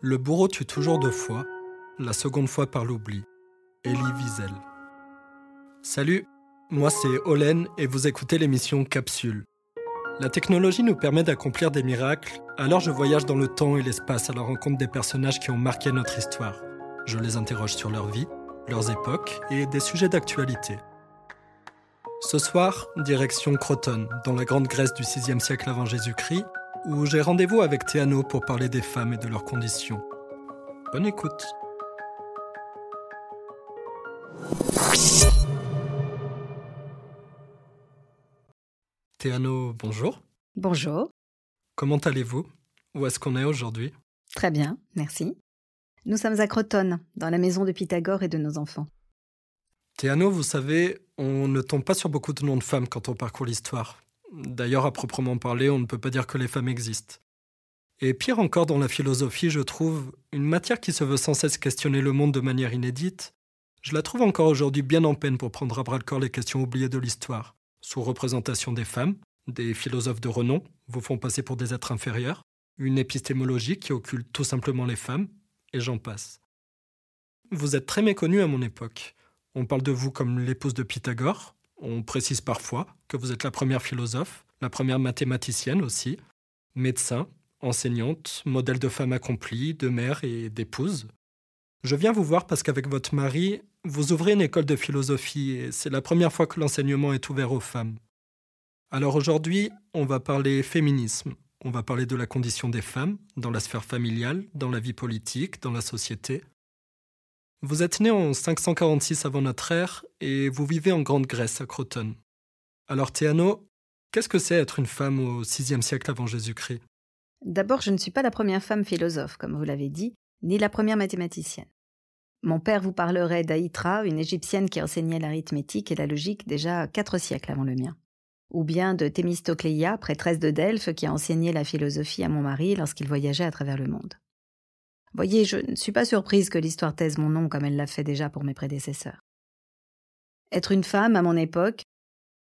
Le bourreau tue toujours deux fois, la seconde fois par l'oubli. Elie Wiesel. Salut, moi c'est Olen et vous écoutez l'émission Capsule. La technologie nous permet d'accomplir des miracles, alors je voyage dans le temps et l'espace à la rencontre des personnages qui ont marqué notre histoire. Je les interroge sur leur vie, leurs époques et des sujets d'actualité. Ce soir, direction Croton, dans la grande Grèce du 6e siècle avant Jésus-Christ, où j'ai rendez-vous avec Théano pour parler des femmes et de leurs conditions. Bonne écoute. Théano, bonjour. Bonjour. Comment allez-vous? Où est-ce qu'on est, aujourd'hui? Très bien, merci. Nous sommes à Croton, dans la maison de Pythagore et de nos enfants. Théano, vous savez, on ne tombe pas sur beaucoup de noms de femmes quand on parcourt l'histoire. D'ailleurs, à proprement parler, on ne peut pas dire que les femmes existent. Et pire encore dans la philosophie, je trouve, une matière qui se veut sans cesse questionner le monde de manière inédite, je la trouve encore aujourd'hui bien en peine pour prendre à bras le corps les questions oubliées de l'histoire, sous représentation des femmes, des philosophes de renom vous font passer pour des êtres inférieurs, une épistémologie qui occulte tout simplement les femmes, et j'en passe. Vous êtes très méconnu à mon époque. On parle de vous comme l'épouse de Pythagore, on précise parfois que vous êtes la première philosophe, la première mathématicienne aussi, médecin, enseignante, modèle de femme accomplie, de mère et d'épouse. Je viens vous voir parce qu'avec votre mari, vous ouvrez une école de philosophie et c'est la première fois que l'enseignement est ouvert aux femmes. Alors aujourd'hui, on va parler féminisme, on va parler de la condition des femmes dans la sphère familiale, dans la vie politique, dans la société. Vous êtes né en 546 avant notre ère et vous vivez en Grande Grèce à Croton. Alors Théano, qu'est-ce que c'est être une femme au VIe siècle avant Jésus-Christ? D'abord, je ne suis pas la première femme philosophe, comme vous l'avez dit, ni la première mathématicienne. Mon père vous parlerait d'Aïtra, une égyptienne qui enseignait l'arithmétique et la logique déjà quatre siècles avant le mien. Ou bien de Thémistocléa, prêtresse de Delphes, qui a enseigné la philosophie à mon mari lorsqu'il voyageait à travers le monde. Voyez, je ne suis pas surprise que l'histoire taise mon nom comme elle l'a fait déjà pour mes prédécesseurs. Être une femme à mon époque,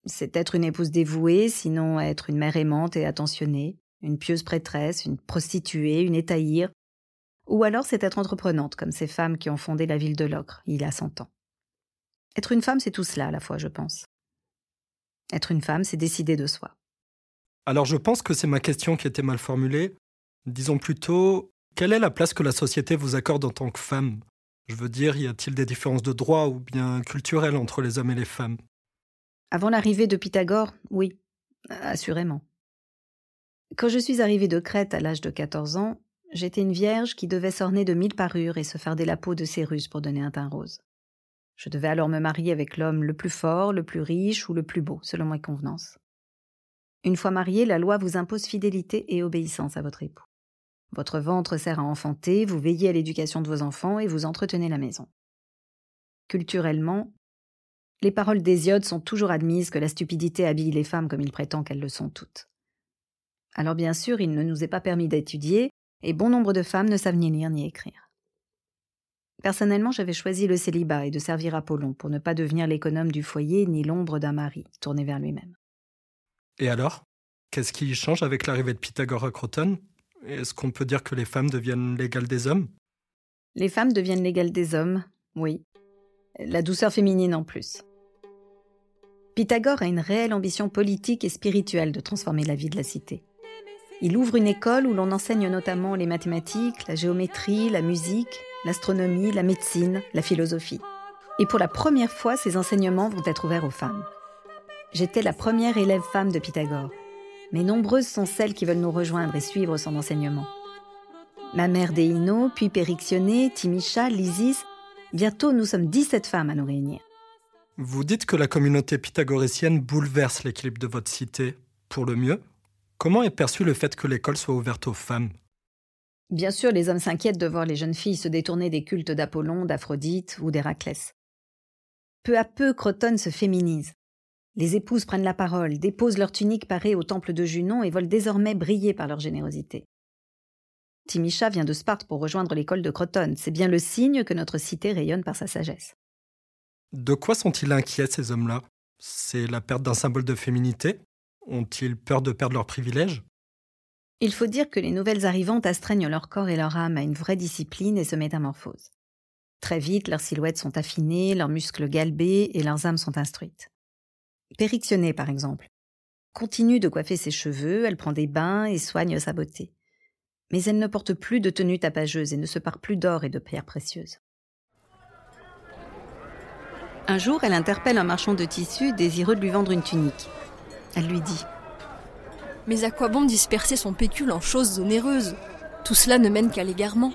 c'est être une épouse dévouée, sinon être une mère aimante et attentionnée, une pieuse prêtresse, une prostituée, une étaïre, ou alors c'est être entreprenante, comme ces femmes qui ont fondé la ville de Locre, il y a cent ans. Être une femme, c'est tout cela à la fois, je pense. Être une femme, c'est décider de soi. Alors je pense que c'est ma question qui était mal formulée. Disons plutôt, quelle est la place que la société vous accorde en tant que femme? Je veux dire, y a-t-il des différences de droit ou bien culturelles entre les hommes et les femmes? Avant l'arrivée de Pythagore, oui, assurément. Quand je suis arrivée de Crète à l'âge de 14 ans, j'étais une vierge qui devait s'orner de mille parures et se farder la peau de Cérus pour donner un teint rose. Je devais alors me marier avec l'homme le plus fort, le plus riche ou le plus beau, selon mes convenances. Une fois mariée, la loi vous impose fidélité et obéissance à votre époux. Votre ventre sert à enfanter, vous veillez à l'éducation de vos enfants et vous entretenez la maison. Culturellement, les paroles d'Hésiode sont toujours admises que la stupidité habille les femmes comme il prétend qu'elles le sont toutes. Alors bien sûr, il ne nous est pas permis d'étudier, et bon nombre de femmes ne savent ni lire ni écrire. Personnellement, j'avais choisi le célibat et de servir Apollon pour ne pas devenir l'économe du foyer ni l'ombre d'un mari tourné vers lui-même. Et alors? Qu'est-ce qui change avec l'arrivée de Pythagore à Croton est-ce qu'on peut dire que les femmes deviennent l'égale des hommes? Les femmes deviennent l'égale des hommes, oui. La douceur féminine en plus. Pythagore a une réelle ambition politique et spirituelle de transformer la vie de la cité. Il ouvre une école où l'on enseigne notamment les mathématiques, la géométrie, la musique, l'astronomie, la médecine, la philosophie. Et pour la première fois, ces enseignements vont être ouverts aux femmes. J'étais la première élève femme de Pythagore mais nombreuses sont celles qui veulent nous rejoindre et suivre son enseignement. Ma mère Déino, puis Périxione, Timicha, Lysis, bientôt nous sommes 17 femmes à nous réunir. Vous dites que la communauté pythagoricienne bouleverse l'équilibre de votre cité, pour le mieux. Comment est perçu le fait que l'école soit ouverte aux femmes? Bien sûr, les hommes s'inquiètent de voir les jeunes filles se détourner des cultes d'Apollon, d'Aphrodite ou d'Héraclès. Peu à peu, Croton se féminise. Les épouses prennent la parole, déposent leur tunique parée au temple de Junon et veulent désormais briller par leur générosité. Timicha vient de Sparte pour rejoindre l'école de Croton. C'est bien le signe que notre cité rayonne par sa sagesse. De quoi sont-ils inquiets, ces hommes-là? C'est la perte d'un symbole de féminité? Ont-ils peur de perdre leurs privilèges? Il faut dire que les nouvelles arrivantes astreignent leur corps et leur âme à une vraie discipline et se métamorphosent. Très vite, leurs silhouettes sont affinées, leurs muscles galbés et leurs âmes sont instruites. Périctionnée, par exemple, continue de coiffer ses cheveux, elle prend des bains et soigne sa beauté. Mais elle ne porte plus de tenue tapageuse et ne se pare plus d'or et de pierres précieuses. Un jour, elle interpelle un marchand de tissus désireux de lui vendre une tunique. Elle lui dit Mais à quoi bon disperser son pécule en choses onéreuses? Tout cela ne mène qu'à l'égarement.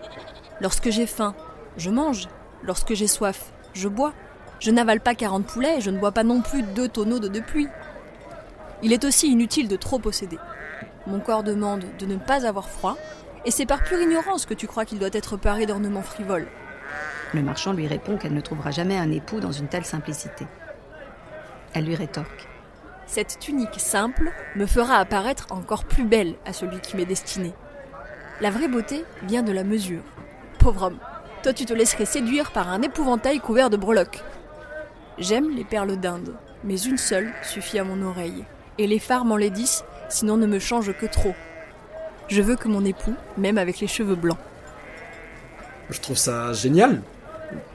Lorsque j'ai faim, je mange. Lorsque j'ai soif, je bois. Je n'avale pas 40 poulets et je ne bois pas non plus deux tonneaux d'eau de pluie. Il est aussi inutile de trop posséder. Mon corps demande de ne pas avoir froid, et c'est par pure ignorance que tu crois qu'il doit être paré d'ornements frivoles. Le marchand lui répond qu'elle ne trouvera jamais un époux dans une telle simplicité. Elle lui rétorque. Cette tunique simple me fera apparaître encore plus belle à celui qui m'est destiné. La vraie beauté vient de la mesure. Pauvre homme, toi tu te laisserais séduire par un épouvantail couvert de breloques. J'aime les perles d'Inde, mais une seule suffit à mon oreille. Et les phares m'enlaidissent, sinon ne me changent que trop. Je veux que mon époux m'aime avec les cheveux blancs. Je trouve ça génial.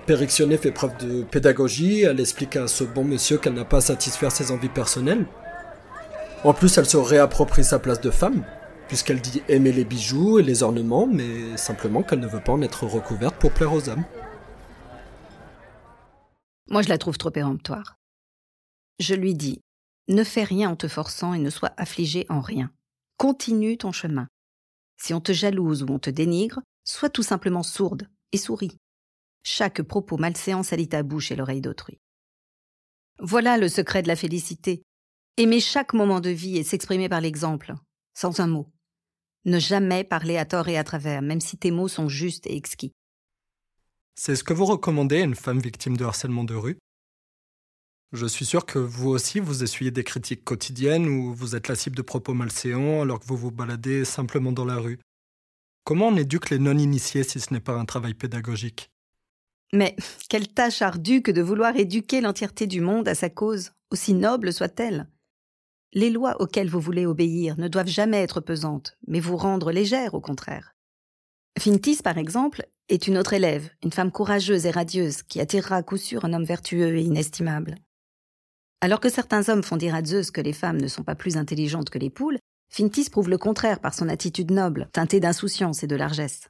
Périctionné fait preuve de pédagogie, elle explique à ce bon monsieur qu'elle n'a pas à satisfaire ses envies personnelles. En plus, elle se réapproprie sa place de femme, puisqu'elle dit aimer les bijoux et les ornements, mais simplement qu'elle ne veut pas en être recouverte pour plaire aux hommes. Moi, je la trouve trop péremptoire. Je lui dis Ne fais rien en te forçant et ne sois affligé en rien. Continue ton chemin. Si on te jalouse ou on te dénigre, sois tout simplement sourde et souris. Chaque propos malséant salit ta bouche et l'oreille d'autrui. Voilà le secret de la félicité. Aimer chaque moment de vie et s'exprimer par l'exemple, sans un mot. Ne jamais parler à tort et à travers, même si tes mots sont justes et exquis. C'est ce que vous recommandez à une femme victime de harcèlement de rue? Je suis sûr que vous aussi, vous essuyez des critiques quotidiennes ou vous êtes la cible de propos malséants alors que vous vous baladez simplement dans la rue. Comment on éduque les non-initiés si ce n'est pas un travail pédagogique? Mais quelle tâche ardue que de vouloir éduquer l'entièreté du monde à sa cause, aussi noble soit-elle. Les lois auxquelles vous voulez obéir ne doivent jamais être pesantes, mais vous rendre légère au contraire. Fintis, par exemple, est une autre élève, une femme courageuse et radieuse, qui attirera à coup sûr un homme vertueux et inestimable. Alors que certains hommes font dire à Zeus que les femmes ne sont pas plus intelligentes que les poules, Fintis prouve le contraire par son attitude noble, teintée d'insouciance et de largesse.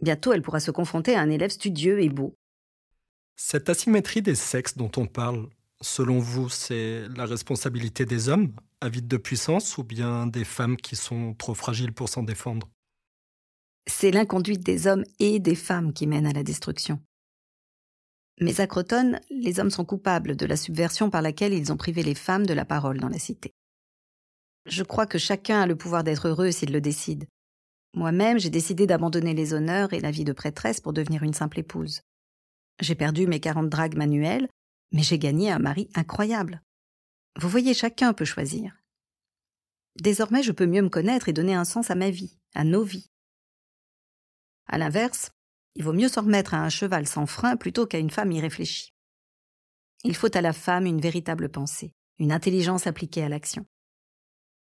Bientôt, elle pourra se confronter à un élève studieux et beau. Cette asymétrie des sexes dont on parle, selon vous, c'est la responsabilité des hommes, avides de puissance, ou bien des femmes qui sont trop fragiles pour s'en défendre? C'est l'inconduite des hommes et des femmes qui mène à la destruction. Mais à Croton, les hommes sont coupables de la subversion par laquelle ils ont privé les femmes de la parole dans la cité. Je crois que chacun a le pouvoir d'être heureux s'il le décide. Moi-même, j'ai décidé d'abandonner les honneurs et la vie de prêtresse pour devenir une simple épouse. J'ai perdu mes quarante dragues manuelles, mais j'ai gagné un mari incroyable. Vous voyez, chacun peut choisir. Désormais, je peux mieux me connaître et donner un sens à ma vie, à nos vies. À l'inverse, il vaut mieux s'en remettre à un cheval sans frein plutôt qu'à une femme irréfléchie. Il faut à la femme une véritable pensée, une intelligence appliquée à l'action.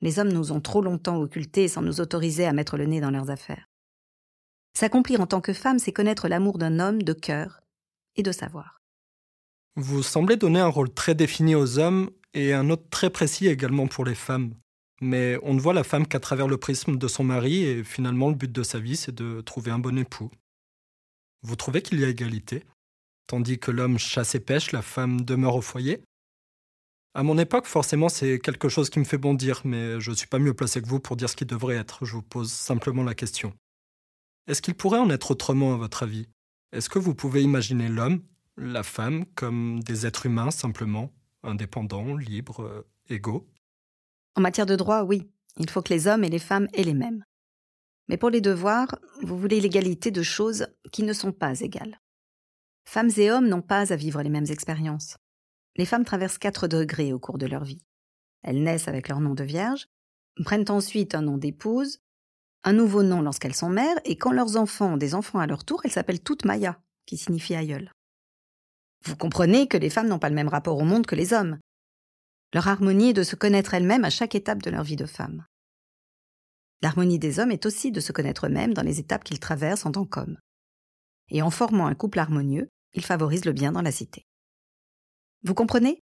Les hommes nous ont trop longtemps occultés sans nous autoriser à mettre le nez dans leurs affaires. S'accomplir en tant que femme, c'est connaître l'amour d'un homme de cœur et de savoir. Vous semblez donner un rôle très défini aux hommes et un autre très précis également pour les femmes mais on ne voit la femme qu'à travers le prisme de son mari, et finalement le but de sa vie, c'est de trouver un bon époux. Vous trouvez qu'il y a égalité? Tandis que l'homme chasse et pêche, la femme demeure au foyer? À mon époque, forcément, c'est quelque chose qui me fait bondir, mais je ne suis pas mieux placé que vous pour dire ce qui devrait être, je vous pose simplement la question. Est-ce qu'il pourrait en être autrement à votre avis? Est-ce que vous pouvez imaginer l'homme, la femme, comme des êtres humains simplement, indépendants, libres, euh, égaux? En matière de droit, oui, il faut que les hommes et les femmes aient les mêmes. Mais pour les devoirs, vous voulez l'égalité de choses qui ne sont pas égales. Femmes et hommes n'ont pas à vivre les mêmes expériences. Les femmes traversent quatre degrés au cours de leur vie. Elles naissent avec leur nom de vierge, prennent ensuite un nom d'épouse, un nouveau nom lorsqu'elles sont mères, et quand leurs enfants ont des enfants à leur tour, elles s'appellent toutes Maya, qui signifie aïeul. Vous comprenez que les femmes n'ont pas le même rapport au monde que les hommes, leur harmonie est de se connaître elles-mêmes à chaque étape de leur vie de femme. L'harmonie des hommes est aussi de se connaître eux-mêmes dans les étapes qu'ils traversent en tant qu'hommes. Et en formant un couple harmonieux, ils favorisent le bien dans la cité. Vous comprenez?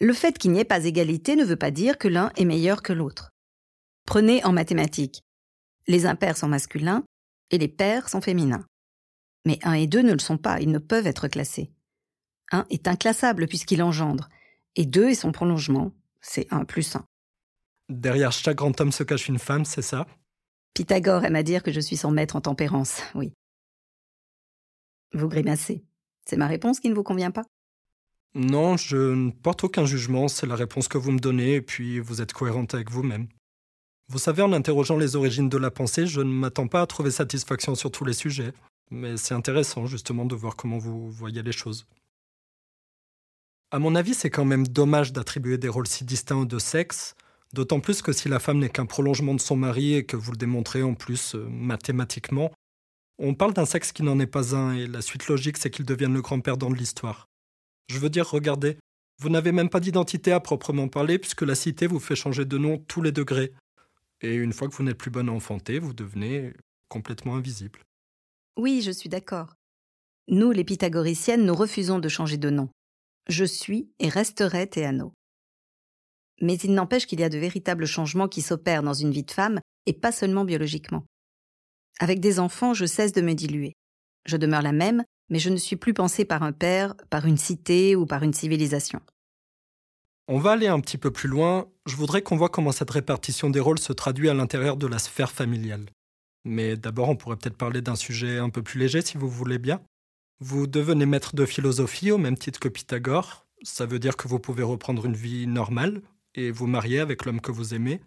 Le fait qu'il n'y ait pas égalité ne veut pas dire que l'un est meilleur que l'autre. Prenez en mathématiques. Les impairs sont masculins et les pairs sont féminins. Mais 1 et 2 ne le sont pas, ils ne peuvent être classés. 1 est inclassable puisqu'il engendre, et 2 est son prolongement, c'est 1 plus 1. Derrière chaque grand homme se cache une femme, c'est ça? Pythagore aime à dire que je suis son maître en tempérance, oui. Vous grimacez. C'est ma réponse qui ne vous convient pas? Non, je ne porte aucun jugement, c'est la réponse que vous me donnez, et puis vous êtes cohérente avec vous-même. Vous savez, en interrogeant les origines de la pensée, je ne m'attends pas à trouver satisfaction sur tous les sujets, mais c'est intéressant justement de voir comment vous voyez les choses. À mon avis, c'est quand même dommage d'attribuer des rôles si distincts aux deux sexes, d'autant plus que si la femme n'est qu'un prolongement de son mari et que vous le démontrez en plus euh, mathématiquement, on parle d'un sexe qui n'en est pas un et la suite logique c'est qu'il devienne le grand perdant de l'histoire. Je veux dire, regardez, vous n'avez même pas d'identité à proprement parler puisque la cité vous fait changer de nom tous les degrés. Et une fois que vous n'êtes plus bonne à enfanter, vous devenez complètement invisible. Oui, je suis d'accord. Nous, les pythagoriciennes, nous refusons de changer de nom. Je suis et resterai Théano. Mais il n'empêche qu'il y a de véritables changements qui s'opèrent dans une vie de femme, et pas seulement biologiquement. Avec des enfants, je cesse de me diluer. Je demeure la même, mais je ne suis plus pensée par un père, par une cité ou par une civilisation. On va aller un petit peu plus loin. Je voudrais qu'on voit comment cette répartition des rôles se traduit à l'intérieur de la sphère familiale. Mais d'abord, on pourrait peut-être parler d'un sujet un peu plus léger si vous voulez bien. Vous devenez maître de philosophie au même titre que Pythagore. Ça veut dire que vous pouvez reprendre une vie normale et vous marier avec l'homme que vous aimez.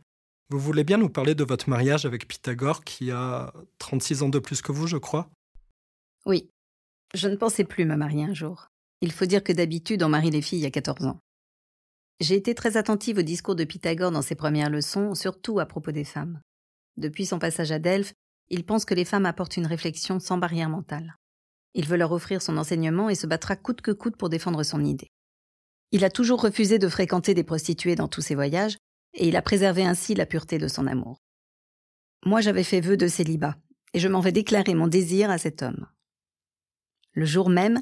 Vous voulez bien nous parler de votre mariage avec Pythagore qui a 36 ans de plus que vous, je crois? Oui. Je ne pensais plus me marier un jour. Il faut dire que d'habitude, on marie les filles à 14 ans. J'ai été très attentive au discours de Pythagore dans ses premières leçons, surtout à propos des femmes. Depuis son passage à Delphes, il pense que les femmes apportent une réflexion sans barrière mentale. Il veut leur offrir son enseignement et se battra coûte que coûte pour défendre son idée. Il a toujours refusé de fréquenter des prostituées dans tous ses voyages, et il a préservé ainsi la pureté de son amour. Moi j'avais fait vœu de célibat, et je m'en vais déclarer mon désir à cet homme. Le jour même,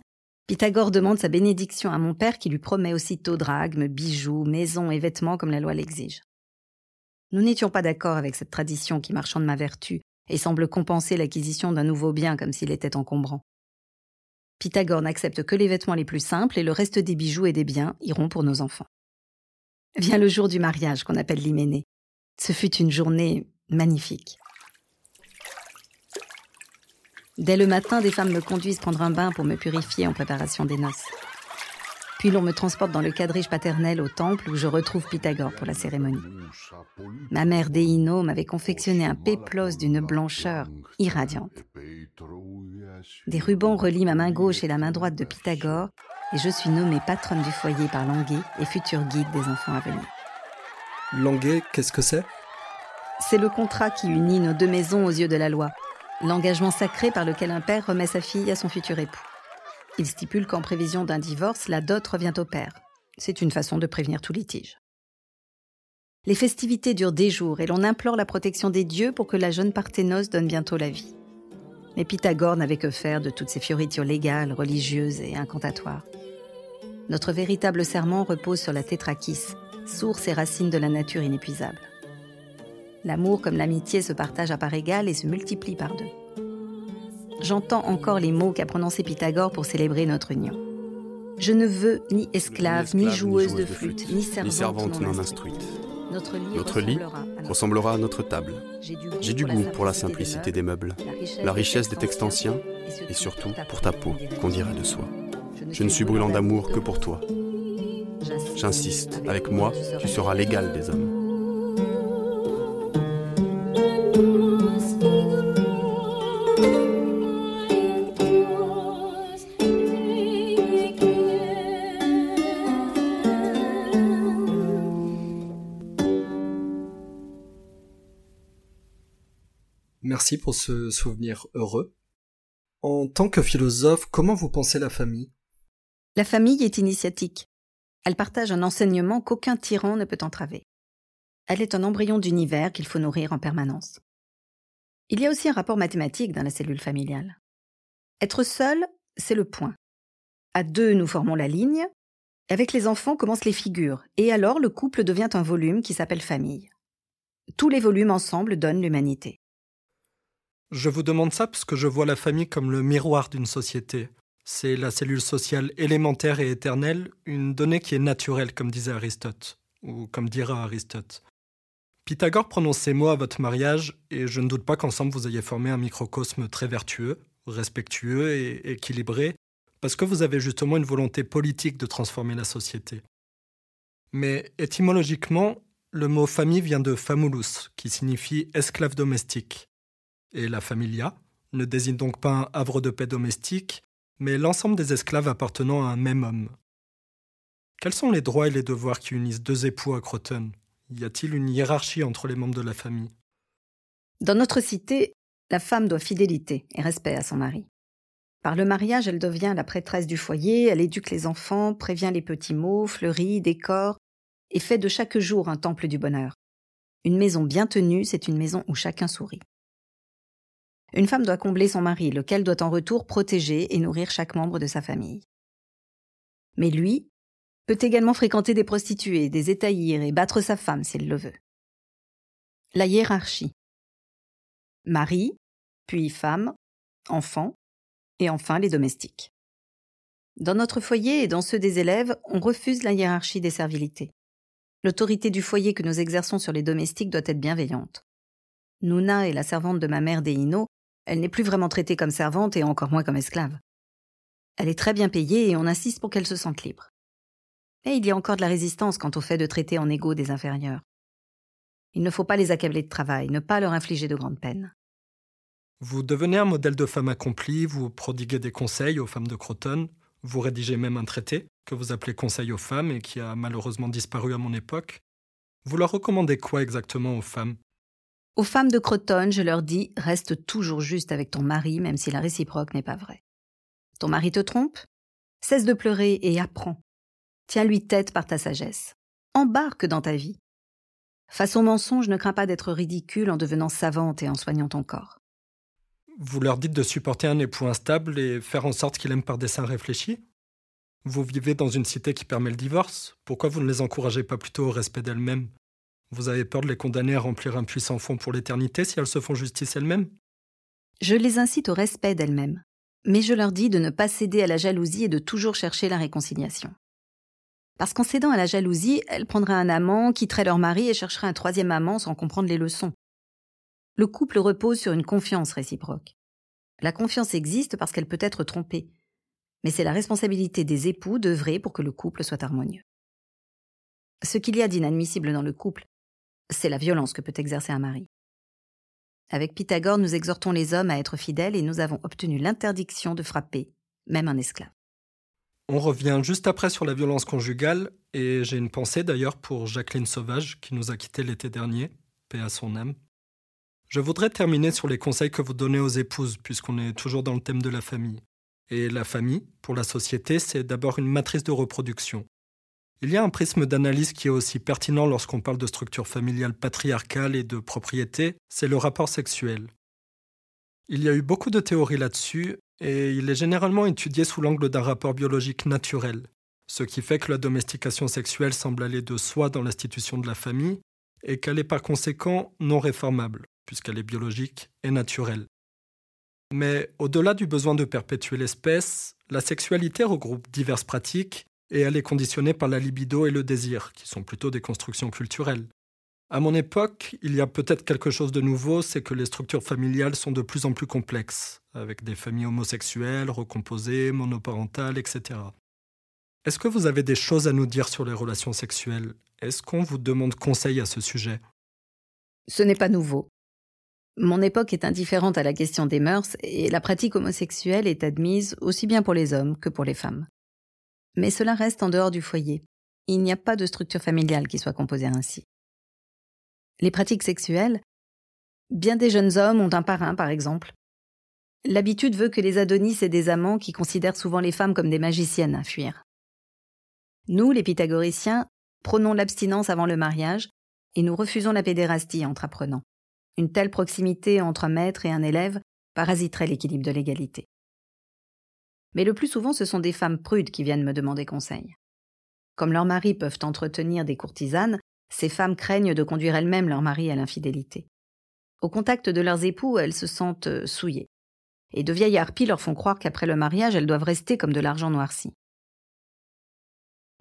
Pythagore demande sa bénédiction à mon père qui lui promet aussitôt drachmes, bijoux, maisons et vêtements comme la loi l'exige. Nous n'étions pas d'accord avec cette tradition qui marchande ma vertu et semble compenser l'acquisition d'un nouveau bien comme s'il était encombrant. Pythagore n'accepte que les vêtements les plus simples et le reste des bijoux et des biens iront pour nos enfants. Vient le jour du mariage qu'on appelle l'hyménée. Ce fut une journée magnifique. Dès le matin, des femmes me conduisent prendre un bain pour me purifier en préparation des noces. Puis l'on me transporte dans le quadrige paternel au temple où je retrouve Pythagore pour la cérémonie. Ma mère Déino m'avait confectionné un péplos d'une blancheur irradiante. Des rubans relient ma main gauche et la main droite de Pythagore et je suis nommée patronne du foyer par Languet et futur guide des enfants à venir. Languet, qu'est-ce que c'est? C'est le contrat qui unit nos deux maisons aux yeux de la loi l'engagement sacré par lequel un père remet sa fille à son futur époux. Il stipule qu'en prévision d'un divorce, la dot revient au père. C'est une façon de prévenir tout litige. Les festivités durent des jours et l'on implore la protection des dieux pour que la jeune parthénose donne bientôt la vie. Mais Pythagore n'avait que faire de toutes ces fioritures légales, religieuses et incantatoires. Notre véritable serment repose sur la tétrakis, source et racine de la nature inépuisable. L'amour comme l'amitié se partagent à part égale et se multiplient par deux. J'entends encore les mots qu'a prononcés Pythagore pour célébrer notre union. Je ne veux ni esclave, ni, joueuse de flûte, ni servante, non, instruite. Notre lit, ressemblera, à notre table. J'ai du goût pour la simplicité des meubles, la richesse des textes anciens et surtout pour ta peau qu'on dirait de soi. Je ne suis brûlant d'amour que pour toi. J'insiste, avec moi, tu seras l'égal des hommes. Merci pour ce souvenir heureux. En tant que philosophe, comment vous pensez la famille? La famille est initiatique. Elle partage un enseignement qu'aucun tyran ne peut entraver. Elle est un embryon d'univers qu'il faut nourrir en permanence. Il y a aussi un rapport mathématique dans la cellule familiale. Être seul, c'est le point. À deux, nous formons la ligne. Avec les enfants commencent les figures, et alors le couple devient un volume qui s'appelle famille. Tous les volumes ensemble donnent l'humanité. Je vous demande ça parce que je vois la famille comme le miroir d'une société. C'est la cellule sociale élémentaire et éternelle, une donnée qui est naturelle, comme disait Aristote, ou comme dira Aristote. Pythagore prononce ces mots à votre mariage, et je ne doute pas qu'ensemble vous ayez formé un microcosme très vertueux, respectueux et équilibré, parce que vous avez justement une volonté politique de transformer la société. Mais étymologiquement, le mot famille vient de famulus, qui signifie esclave domestique. Et la familia ne désigne donc pas un havre de paix domestique, mais l'ensemble des esclaves appartenant à un même homme. Quels sont les droits et les devoirs qui unissent deux époux à Croton? Y a-t-il une hiérarchie entre les membres de la famille? Dans notre cité, la femme doit fidélité et respect à son mari. Par le mariage, elle devient la prêtresse du foyer, elle éduque les enfants, prévient les petits mots, fleurit, décore, et fait de chaque jour un temple du bonheur. Une maison bien tenue, c'est une maison où chacun sourit. Une femme doit combler son mari, lequel doit en retour protéger et nourrir chaque membre de sa famille. Mais lui, peut également fréquenter des prostituées, des étaillir et battre sa femme s'il le veut. La hiérarchie. Mari, puis femme, enfant, et enfin les domestiques. Dans notre foyer et dans ceux des élèves, on refuse la hiérarchie des servilités. L'autorité du foyer que nous exerçons sur les domestiques doit être bienveillante. Nouna est la servante de ma mère Deino, elle n'est plus vraiment traitée comme servante et encore moins comme esclave. Elle est très bien payée et on insiste pour qu'elle se sente libre. Mais il y a encore de la résistance quant au fait de traiter en égaux des inférieurs. Il ne faut pas les accabler de travail, ne pas leur infliger de grandes peines. Vous devenez un modèle de femme accomplie, vous prodiguez des conseils aux femmes de Croton, vous rédigez même un traité que vous appelez Conseil aux femmes et qui a malheureusement disparu à mon époque. Vous leur recommandez quoi exactement aux femmes? Aux femmes de Croton, je leur dis reste toujours juste avec ton mari, même si la réciproque n'est pas vraie. Ton mari te trompe Cesse de pleurer et apprends. Tiens-lui tête par ta sagesse. Embarque dans ta vie. Face au mensonge, ne crains pas d'être ridicule en devenant savante et en soignant ton corps. Vous leur dites de supporter un époux instable et faire en sorte qu'il aime par dessein réfléchi? Vous vivez dans une cité qui permet le divorce? Pourquoi vous ne les encouragez pas plutôt au respect d'elles-mêmes? Vous avez peur de les condamner à remplir un puissant fond pour l'éternité si elles se font justice elles-mêmes? Je les incite au respect d'elles-mêmes. Mais je leur dis de ne pas céder à la jalousie et de toujours chercher la réconciliation. Parce qu'en cédant à la jalousie, elles prendraient un amant, quitteraient leur mari et chercheraient un troisième amant sans comprendre les leçons. Le couple repose sur une confiance réciproque. La confiance existe parce qu'elle peut être trompée, mais c'est la responsabilité des époux d'œuvrer pour que le couple soit harmonieux. Ce qu'il y a d'inadmissible dans le couple, c'est la violence que peut exercer un mari. Avec Pythagore, nous exhortons les hommes à être fidèles et nous avons obtenu l'interdiction de frapper, même un esclave. On revient juste après sur la violence conjugale, et j'ai une pensée d'ailleurs pour Jacqueline Sauvage, qui nous a quittés l'été dernier, paix à son âme. Je voudrais terminer sur les conseils que vous donnez aux épouses, puisqu'on est toujours dans le thème de la famille. Et la famille, pour la société, c'est d'abord une matrice de reproduction. Il y a un prisme d'analyse qui est aussi pertinent lorsqu'on parle de structure familiale patriarcale et de propriété, c'est le rapport sexuel. Il y a eu beaucoup de théories là-dessus, et il est généralement étudié sous l'angle d'un rapport biologique naturel, ce qui fait que la domestication sexuelle semble aller de soi dans l'institution de la famille, et qu'elle est par conséquent non réformable, puisqu'elle est biologique et naturelle. Mais au-delà du besoin de perpétuer l'espèce, la sexualité regroupe diverses pratiques, et elle est conditionnée par la libido et le désir, qui sont plutôt des constructions culturelles. À mon époque, il y a peut-être quelque chose de nouveau, c'est que les structures familiales sont de plus en plus complexes, avec des familles homosexuelles, recomposées, monoparentales, etc. Est-ce que vous avez des choses à nous dire sur les relations sexuelles? Est-ce qu'on vous demande conseil à ce sujet? Ce n'est pas nouveau. Mon époque est indifférente à la question des mœurs et la pratique homosexuelle est admise aussi bien pour les hommes que pour les femmes. Mais cela reste en dehors du foyer. Il n'y a pas de structure familiale qui soit composée ainsi. Les pratiques sexuelles Bien des jeunes hommes ont un parrain, par exemple. L'habitude veut que les Adonis aient des amants qui considèrent souvent les femmes comme des magiciennes à fuir. Nous, les pythagoriciens, prônons l'abstinence avant le mariage et nous refusons la pédérastie entre apprenants. Une telle proximité entre un maître et un élève parasiterait l'équilibre de l'égalité. Mais le plus souvent, ce sont des femmes prudes qui viennent me demander conseil. Comme leurs maris peuvent entretenir des courtisanes, ces femmes craignent de conduire elles-mêmes leur mari à l'infidélité. Au contact de leurs époux, elles se sentent euh, souillées. Et de vieilles harpies leur font croire qu'après le mariage, elles doivent rester comme de l'argent noirci.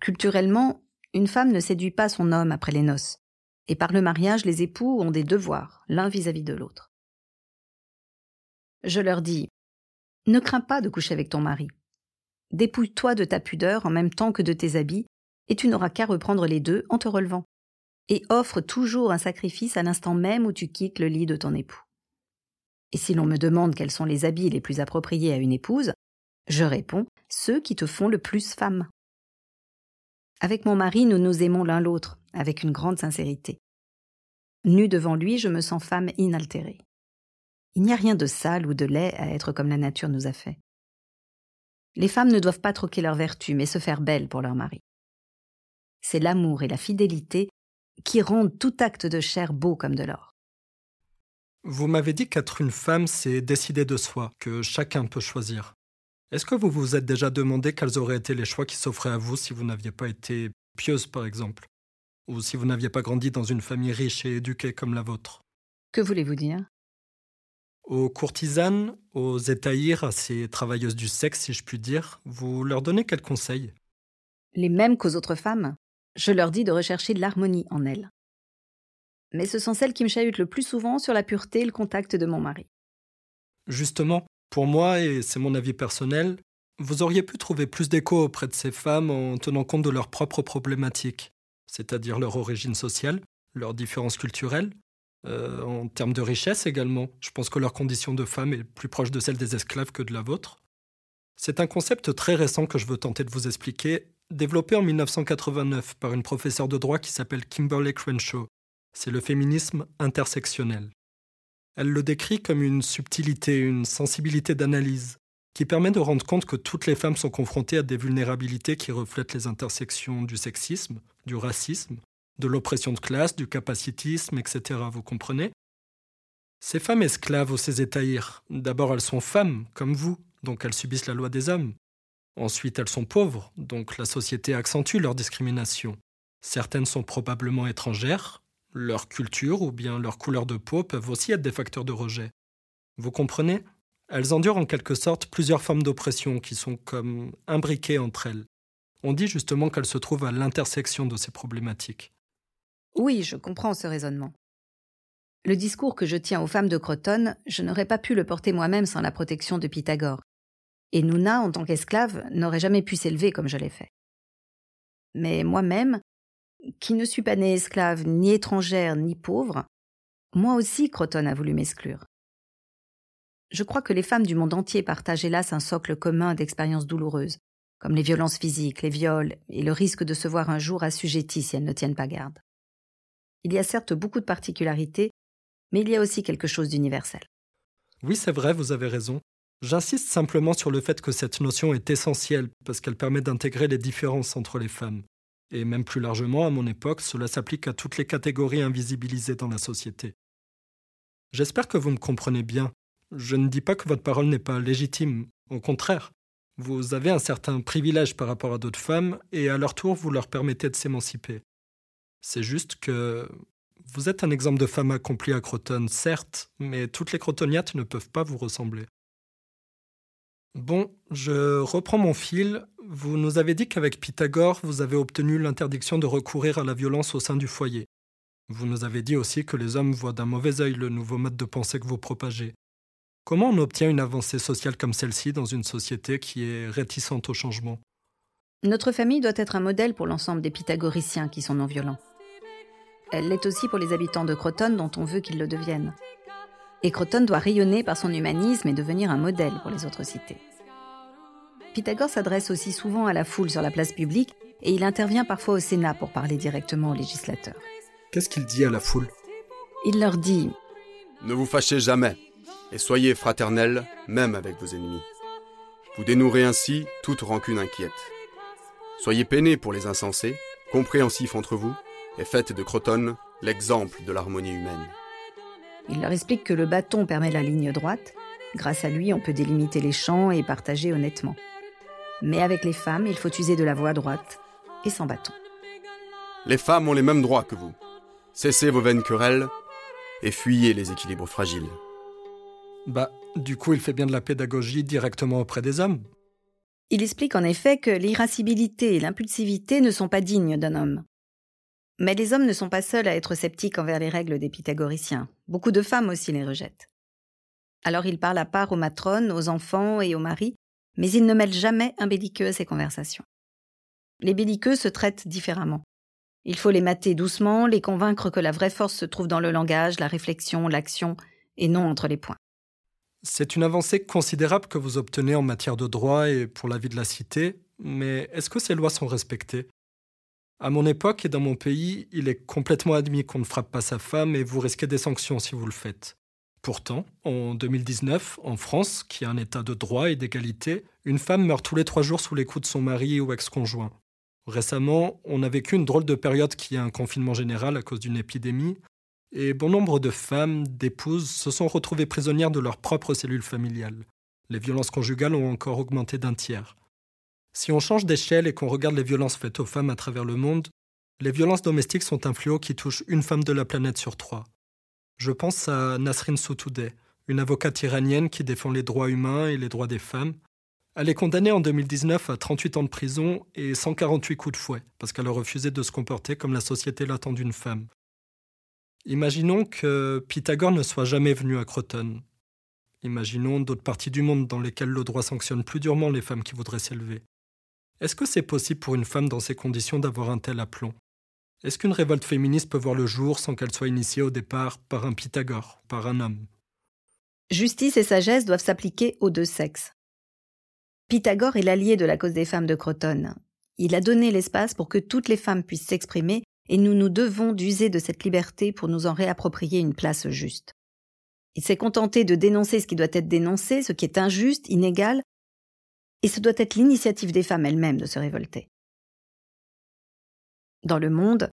Culturellement, une femme ne séduit pas son homme après les noces. Et par le mariage, les époux ont des devoirs, l'un vis-à-vis de l'autre. Je leur dis Ne crains pas de coucher avec ton mari. Dépouille-toi de ta pudeur en même temps que de tes habits, et tu n'auras qu'à reprendre les deux en te relevant. Et offre toujours un sacrifice à l'instant même où tu quittes le lit de ton époux. Et si l'on me demande quels sont les habits les plus appropriés à une épouse, je réponds ceux qui te font le plus femme. Avec mon mari, nous nous aimons l'un l'autre, avec une grande sincérité. Nue devant lui, je me sens femme inaltérée. Il n'y a rien de sale ou de laid à être comme la nature nous a fait. Les femmes ne doivent pas troquer leur vertu, mais se faire belles pour leur mari. C'est l'amour et la fidélité qui rendent tout acte de chair beau comme de l'or. Vous m'avez dit qu'être une femme, c'est décider de soi, que chacun peut choisir. Est-ce que vous vous êtes déjà demandé quels auraient été les choix qui s'offraient à vous si vous n'aviez pas été pieuse, par exemple? Ou si vous n'aviez pas grandi dans une famille riche et éduquée comme la vôtre? Que voulez-vous dire? Aux courtisanes, aux étaïrs, à ces travailleuses du sexe, si je puis dire, vous leur donnez quels conseils Les mêmes qu'aux autres femmes. Je leur dis de rechercher de l'harmonie en elles. Mais ce sont celles qui me chahutent le plus souvent sur la pureté et le contact de mon mari. Justement, pour moi, et c'est mon avis personnel, vous auriez pu trouver plus d'écho auprès de ces femmes en tenant compte de leurs propres problématiques, c'est-à-dire leur origine sociale, leurs différences culturelles, euh, en termes de richesse également. Je pense que leur condition de femme est plus proche de celle des esclaves que de la vôtre. C'est un concept très récent que je veux tenter de vous expliquer, développé en 1989 par une professeure de droit qui s'appelle Kimberly Crenshaw. C'est le féminisme intersectionnel. Elle le décrit comme une subtilité, une sensibilité d'analyse, qui permet de rendre compte que toutes les femmes sont confrontées à des vulnérabilités qui reflètent les intersections du sexisme, du racisme, de l'oppression de classe, du capacitisme, etc. Vous comprenez? Ces femmes esclaves ou ces étaïrs, d'abord elles sont femmes, comme vous, donc elles subissent la loi des hommes. Ensuite elles sont pauvres, donc la société accentue leur discrimination. Certaines sont probablement étrangères, leur culture ou bien leur couleur de peau peuvent aussi être des facteurs de rejet. Vous comprenez? Elles endurent en quelque sorte plusieurs formes d'oppression qui sont comme imbriquées entre elles. On dit justement qu'elles se trouvent à l'intersection de ces problématiques. Oui, je comprends ce raisonnement. Le discours que je tiens aux femmes de Crotone, je n'aurais pas pu le porter moi-même sans la protection de Pythagore. Et Nouna, en tant qu'esclave, n'aurait jamais pu s'élever comme je l'ai fait. Mais moi-même, qui ne suis pas née esclave, ni étrangère, ni pauvre, moi aussi Croton a voulu m'exclure. Je crois que les femmes du monde entier partagent hélas un socle commun d'expériences douloureuses, comme les violences physiques, les viols et le risque de se voir un jour assujetties si elles ne tiennent pas garde. Il y a certes beaucoup de particularités, mais il y a aussi quelque chose d'universel. Oui, c'est vrai, vous avez raison. J'insiste simplement sur le fait que cette notion est essentielle parce qu'elle permet d'intégrer les différences entre les femmes. Et même plus largement, à mon époque, cela s'applique à toutes les catégories invisibilisées dans la société. J'espère que vous me comprenez bien. Je ne dis pas que votre parole n'est pas légitime, au contraire. Vous avez un certain privilège par rapport à d'autres femmes, et à leur tour, vous leur permettez de s'émanciper. C'est juste que vous êtes un exemple de femme accomplie à Croton, certes, mais toutes les crotoniates ne peuvent pas vous ressembler. Bon, je reprends mon fil. Vous nous avez dit qu'avec Pythagore, vous avez obtenu l'interdiction de recourir à la violence au sein du foyer. Vous nous avez dit aussi que les hommes voient d'un mauvais œil le nouveau mode de pensée que vous propagez. Comment on obtient une avancée sociale comme celle-ci dans une société qui est réticente au changement? Notre famille doit être un modèle pour l'ensemble des pythagoriciens qui sont non violents. Elle l'est aussi pour les habitants de Croton dont on veut qu'ils le deviennent. Et Croton doit rayonner par son humanisme et devenir un modèle pour les autres cités. Pythagore s'adresse aussi souvent à la foule sur la place publique et il intervient parfois au Sénat pour parler directement aux législateurs. Qu'est-ce qu'il dit à la foule? Il leur dit Ne vous fâchez jamais et soyez fraternels même avec vos ennemis. Vous dénouerez ainsi toute rancune inquiète. Soyez peinés pour les insensés, compréhensifs entre vous, et faites de Croton l'exemple de l'harmonie humaine. Il leur explique que le bâton permet la ligne droite. Grâce à lui, on peut délimiter les champs et partager honnêtement. Mais avec les femmes, il faut user de la voie droite et sans bâton. Les femmes ont les mêmes droits que vous. Cessez vos vaines querelles et fuyez les équilibres fragiles. Bah, du coup, il fait bien de la pédagogie directement auprès des hommes. Il explique en effet que l'irascibilité et l'impulsivité ne sont pas dignes d'un homme. Mais les hommes ne sont pas seuls à être sceptiques envers les règles des pythagoriciens. Beaucoup de femmes aussi les rejettent. Alors il parle à part aux matrones, aux enfants et aux maris, mais il ne mêle jamais un belliqueux à ses conversations. Les belliqueux se traitent différemment. Il faut les mater doucement, les convaincre que la vraie force se trouve dans le langage, la réflexion, l'action, et non entre les points. C'est une avancée considérable que vous obtenez en matière de droit et pour la vie de la cité, mais est-ce que ces lois sont respectées? À mon époque et dans mon pays, il est complètement admis qu'on ne frappe pas sa femme et vous risquez des sanctions si vous le faites. Pourtant, en 2019, en France, qui a un état de droit et d'égalité, une femme meurt tous les trois jours sous les coups de son mari ou ex-conjoint. Récemment, on a vécu une drôle de période qui a un confinement général à cause d'une épidémie, et bon nombre de femmes, d'épouses, se sont retrouvées prisonnières de leurs propres cellules familiales. Les violences conjugales ont encore augmenté d'un tiers. Si on change d'échelle et qu'on regarde les violences faites aux femmes à travers le monde, les violences domestiques sont un fléau qui touche une femme de la planète sur trois. Je pense à Nasrin Sotoudeh, une avocate iranienne qui défend les droits humains et les droits des femmes. Elle est condamnée en 2019 à 38 ans de prison et 148 coups de fouet parce qu'elle a refusé de se comporter comme la société l'attend d'une femme. Imaginons que Pythagore ne soit jamais venu à Croton. Imaginons d'autres parties du monde dans lesquelles le droit sanctionne plus durement les femmes qui voudraient s'élever. Est-ce que c'est possible pour une femme dans ces conditions d'avoir un tel aplomb? Est-ce qu'une révolte féministe peut voir le jour sans qu'elle soit initiée au départ par un Pythagore, par un homme? Justice et sagesse doivent s'appliquer aux deux sexes. Pythagore est l'allié de la cause des femmes de Croton. Il a donné l'espace pour que toutes les femmes puissent s'exprimer et nous nous devons d'user de cette liberté pour nous en réapproprier une place juste. Il s'est contenté de dénoncer ce qui doit être dénoncé, ce qui est injuste, inégal, et ce doit être l'initiative des femmes elles-mêmes de se révolter. Dans le monde,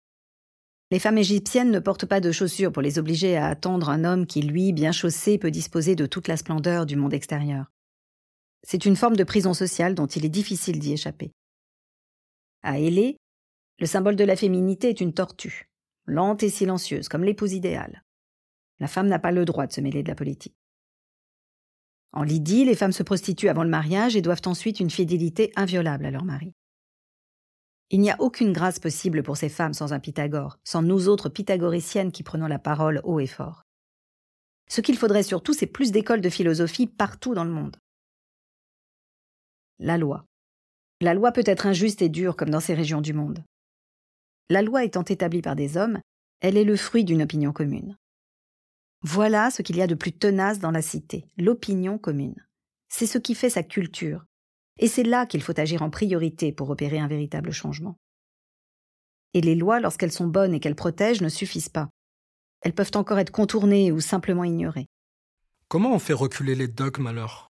les femmes égyptiennes ne portent pas de chaussures pour les obliger à attendre un homme qui, lui, bien chaussé, peut disposer de toute la splendeur du monde extérieur. C'est une forme de prison sociale dont il est difficile d'y échapper. À Hélé, le symbole de la féminité est une tortue, lente et silencieuse, comme l'épouse idéale. La femme n'a pas le droit de se mêler de la politique. En Lydie, les femmes se prostituent avant le mariage et doivent ensuite une fidélité inviolable à leur mari. Il n'y a aucune grâce possible pour ces femmes sans un Pythagore, sans nous autres pythagoriciennes qui prenons la parole haut et fort. Ce qu'il faudrait surtout, c'est plus d'écoles de philosophie partout dans le monde. La loi. La loi peut être injuste et dure comme dans ces régions du monde. La loi étant établie par des hommes, elle est le fruit d'une opinion commune. Voilà ce qu'il y a de plus tenace dans la cité, l'opinion commune. C'est ce qui fait sa culture, et c'est là qu'il faut agir en priorité pour opérer un véritable changement. Et les lois, lorsqu'elles sont bonnes et qu'elles protègent, ne suffisent pas. Elles peuvent encore être contournées ou simplement ignorées. Comment on fait reculer les dogmes alors?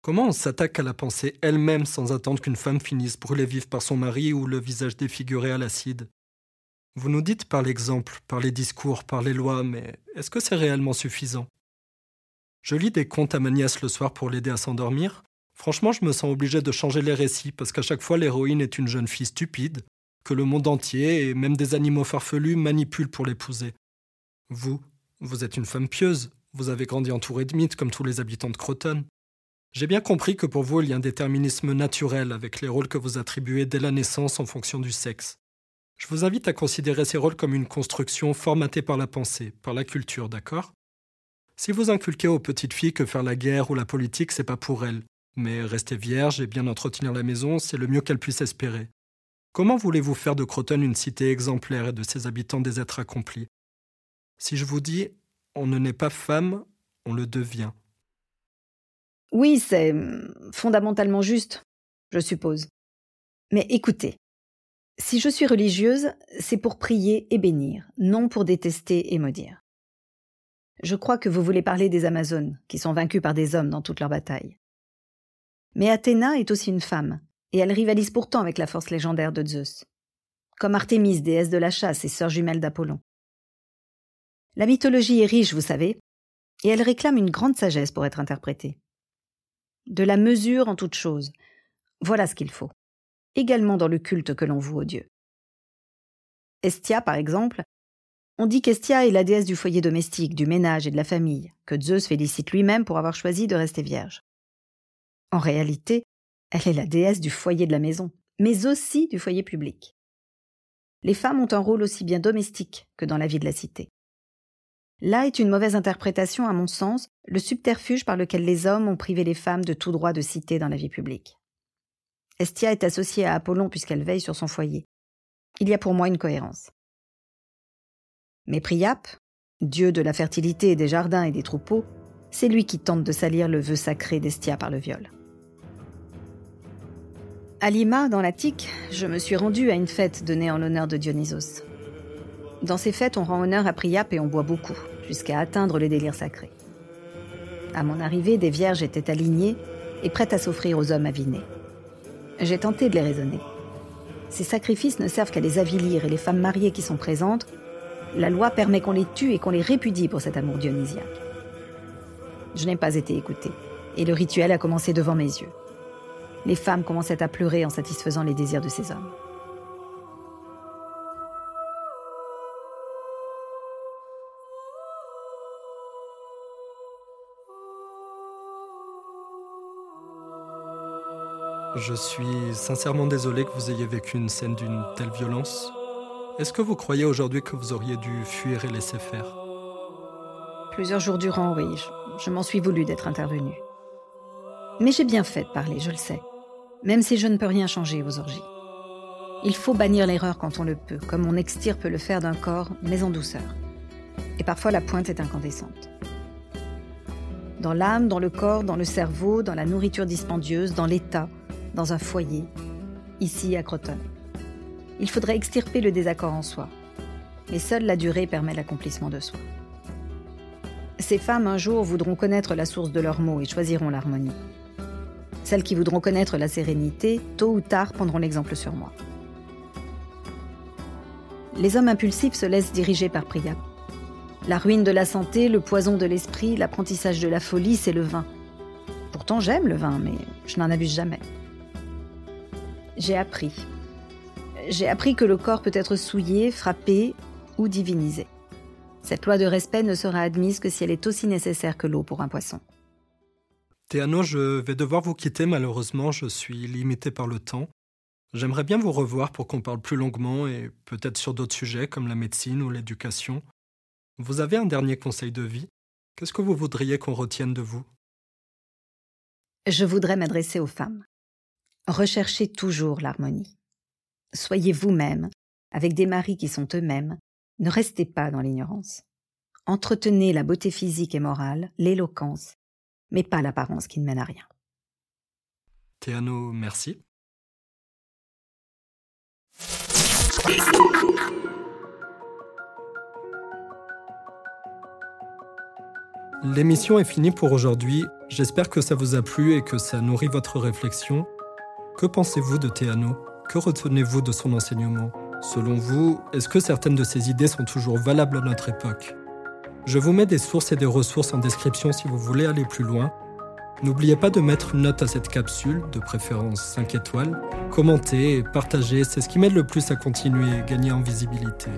Comment on s'attaque à la pensée elle-même sans attendre qu'une femme finisse brûlée vive par son mari ou le visage défiguré à l'acide? Vous nous dites par l'exemple, par les discours, par les lois, mais est-ce que c'est réellement suffisant? Je lis des contes à ma nièce le soir pour l'aider à s'endormir. Franchement, je me sens obligé de changer les récits parce qu'à chaque fois l'héroïne est une jeune fille stupide, que le monde entier et même des animaux farfelus manipulent pour l'épouser. Vous, vous êtes une femme pieuse, vous avez grandi entourée de mythes comme tous les habitants de Croton. J'ai bien compris que pour vous il y a un déterminisme naturel avec les rôles que vous attribuez dès la naissance en fonction du sexe. Je vous invite à considérer ces rôles comme une construction formatée par la pensée, par la culture, d'accord? Si vous inculquez aux petites filles que faire la guerre ou la politique, c'est pas pour elles, mais rester vierge et bien entretenir la maison, c'est le mieux qu'elles puissent espérer. Comment voulez-vous faire de Croton une cité exemplaire et de ses habitants des êtres accomplis? Si je vous dis on ne naît pas femme, on le devient. Oui, c'est fondamentalement juste, je suppose. Mais écoutez, si je suis religieuse, c'est pour prier et bénir, non pour détester et maudire. Je crois que vous voulez parler des Amazones, qui sont vaincues par des hommes dans toutes leurs batailles. Mais Athéna est aussi une femme, et elle rivalise pourtant avec la force légendaire de Zeus. Comme Artémis, déesse de la chasse et sœur jumelle d'Apollon. La mythologie est riche, vous savez, et elle réclame une grande sagesse pour être interprétée. De la mesure en toute chose. Voilà ce qu'il faut. Également dans le culte que l'on voue aux dieux. Estia, par exemple, on dit qu'Estia est la déesse du foyer domestique, du ménage et de la famille, que Zeus félicite lui-même pour avoir choisi de rester vierge. En réalité, elle est la déesse du foyer de la maison, mais aussi du foyer public. Les femmes ont un rôle aussi bien domestique que dans la vie de la cité. Là est une mauvaise interprétation, à mon sens, le subterfuge par lequel les hommes ont privé les femmes de tout droit de cité dans la vie publique. Estia est associée à Apollon puisqu'elle veille sur son foyer. Il y a pour moi une cohérence. Mais Priap, dieu de la fertilité des jardins et des troupeaux, c'est lui qui tente de salir le vœu sacré d'Estia par le viol. À Lima, dans l'Attique, je me suis rendue à une fête donnée en l'honneur de Dionysos. Dans ces fêtes, on rend honneur à Priap et on boit beaucoup, jusqu'à atteindre le délire sacré. À mon arrivée, des vierges étaient alignées et prêtes à s'offrir aux hommes avinés. J'ai tenté de les raisonner. Ces sacrifices ne servent qu'à les avilir et les femmes mariées qui sont présentes, la loi permet qu'on les tue et qu'on les répudie pour cet amour dionysiaque. Je n'ai pas été écoutée, et le rituel a commencé devant mes yeux les femmes commençaient à pleurer en satisfaisant les désirs de ces hommes. Je suis sincèrement désolé que vous ayez vécu une scène d'une telle violence. Est-ce que vous croyez aujourd'hui que vous auriez dû fuir et laisser faire? Plusieurs jours durant, oui, je, m'en suis voulu d'être intervenu. Mais j'ai bien fait de parler, je le sais même si je ne peux rien changer aux orgies. Il faut bannir l'erreur quand on le peut, comme on extirpe le fer d'un corps, mais en douceur. Et parfois la pointe est incandescente. Dans l'âme, dans le corps, dans le cerveau, dans la nourriture dispendieuse, dans l'état, dans un foyer, ici à Croton. Il faudrait extirper le désaccord en soi. Mais seule la durée permet l'accomplissement de soi. Ces femmes un jour voudront connaître la source de leurs mots et choisiront l'harmonie. Celles qui voudront connaître la sérénité, tôt ou tard, prendront l'exemple sur moi. Les hommes impulsifs se laissent diriger par Priya. La ruine de la santé, le poison de l'esprit, l'apprentissage de la folie, c'est le vin. Pourtant, j'aime le vin, mais je n'en abuse jamais. J'ai appris. J'ai appris que le corps peut être souillé, frappé ou divinisé. Cette loi de respect ne sera admise que si elle est aussi nécessaire que l'eau pour un poisson. Théano, je vais devoir vous quitter malheureusement, je suis limité par le temps. J'aimerais bien vous revoir pour qu'on parle plus longuement et peut-être sur d'autres sujets comme la médecine ou l'éducation. Vous avez un dernier conseil de vie? Qu'est-ce que vous voudriez qu'on retienne de vous? Je voudrais m'adresser aux femmes. Recherchez toujours l'harmonie. Soyez vous-même, avec des maris qui sont eux-mêmes. Ne restez pas dans l'ignorance. Entretenez la beauté physique et morale, l'éloquence, mais pas l'apparence qui ne mène à rien. Théano, merci. L'émission est finie pour aujourd'hui. J'espère que ça vous a plu et que ça nourrit votre réflexion. Que pensez-vous de Théano? Que retenez-vous de son enseignement? Selon vous, est-ce que certaines de ses idées sont toujours valables à notre époque? Je vous mets des sources et des ressources en description si vous voulez aller plus loin. N'oubliez pas de mettre une note à cette capsule, de préférence 5 étoiles. Commentez et partagez, c'est ce qui m'aide le plus à continuer et gagner en visibilité.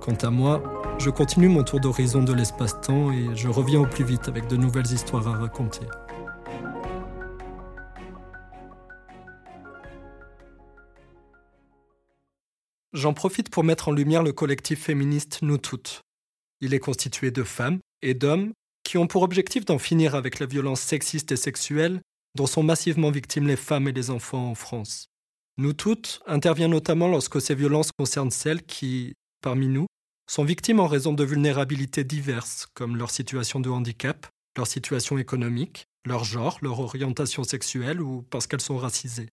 Quant à moi, je continue mon tour d'horizon de l'espace-temps et je reviens au plus vite avec de nouvelles histoires à raconter. J'en profite pour mettre en lumière le collectif féministe Nous Toutes, il est constitué de femmes et d'hommes qui ont pour objectif d'en finir avec la violence sexiste et sexuelle dont sont massivement victimes les femmes et les enfants en France. Nous toutes intervient notamment lorsque ces violences concernent celles qui, parmi nous, sont victimes en raison de vulnérabilités diverses, comme leur situation de handicap, leur situation économique, leur genre, leur orientation sexuelle ou parce qu'elles sont racisées.